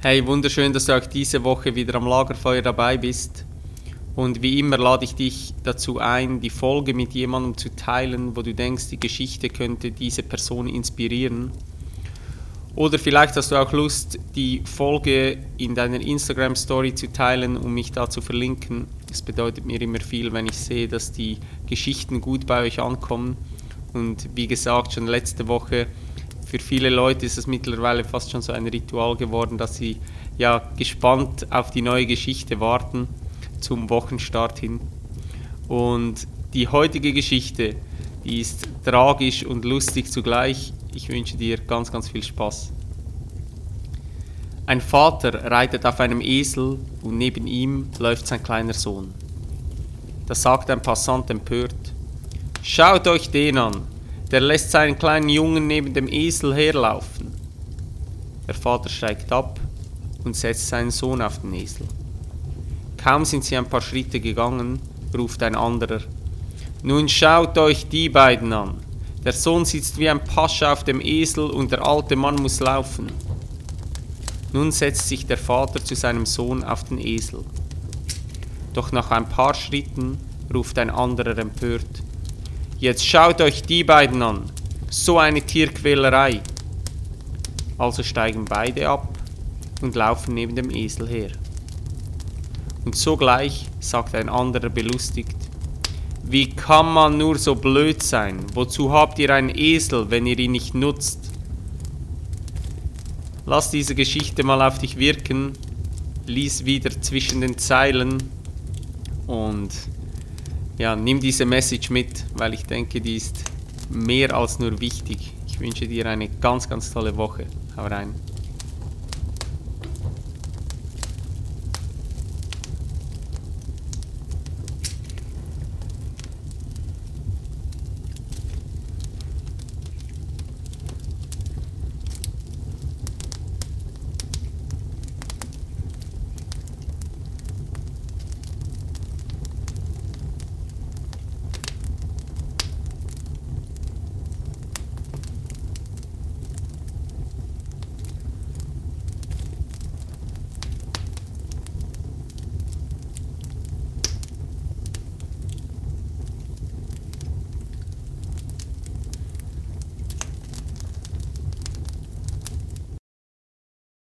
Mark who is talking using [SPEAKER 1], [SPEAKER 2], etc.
[SPEAKER 1] Hey, wunderschön, dass du auch diese Woche wieder am Lagerfeuer dabei bist. Und wie immer lade ich dich dazu ein, die Folge mit jemandem zu teilen, wo du denkst, die Geschichte könnte diese Person inspirieren. Oder vielleicht hast du auch Lust, die Folge in deiner Instagram-Story zu teilen, um mich da zu verlinken. Es bedeutet mir immer viel, wenn ich sehe, dass die Geschichten gut bei euch ankommen. Und wie gesagt, schon letzte Woche für viele Leute ist es mittlerweile fast schon so ein Ritual geworden, dass sie ja gespannt auf die neue Geschichte warten zum Wochenstart hin. Und die heutige Geschichte, die ist tragisch und lustig zugleich. Ich wünsche dir ganz, ganz viel Spaß. Ein Vater reitet auf einem Esel und neben ihm läuft sein kleiner Sohn. Da sagt ein Passant empört, Schaut euch den an, der lässt seinen kleinen Jungen neben dem Esel herlaufen. Der Vater steigt ab und setzt seinen Sohn auf den Esel. Kaum sind sie ein paar Schritte gegangen, ruft ein anderer. Nun schaut euch die beiden an. Der Sohn sitzt wie ein Pascha auf dem Esel und der alte Mann muss laufen. Nun setzt sich der Vater zu seinem Sohn auf den Esel. Doch nach ein paar Schritten ruft ein anderer empört. Jetzt schaut euch die beiden an. So eine Tierquälerei. Also steigen beide ab und laufen neben dem Esel her. Und sogleich sagt ein anderer belustigt, wie kann man nur so blöd sein? Wozu habt ihr einen Esel, wenn ihr ihn nicht nutzt? Lass diese Geschichte mal auf dich wirken, lies wieder zwischen den Zeilen und ja, nimm diese Message mit, weil ich denke, die ist mehr als nur wichtig. Ich wünsche dir eine ganz, ganz tolle Woche. Hau rein.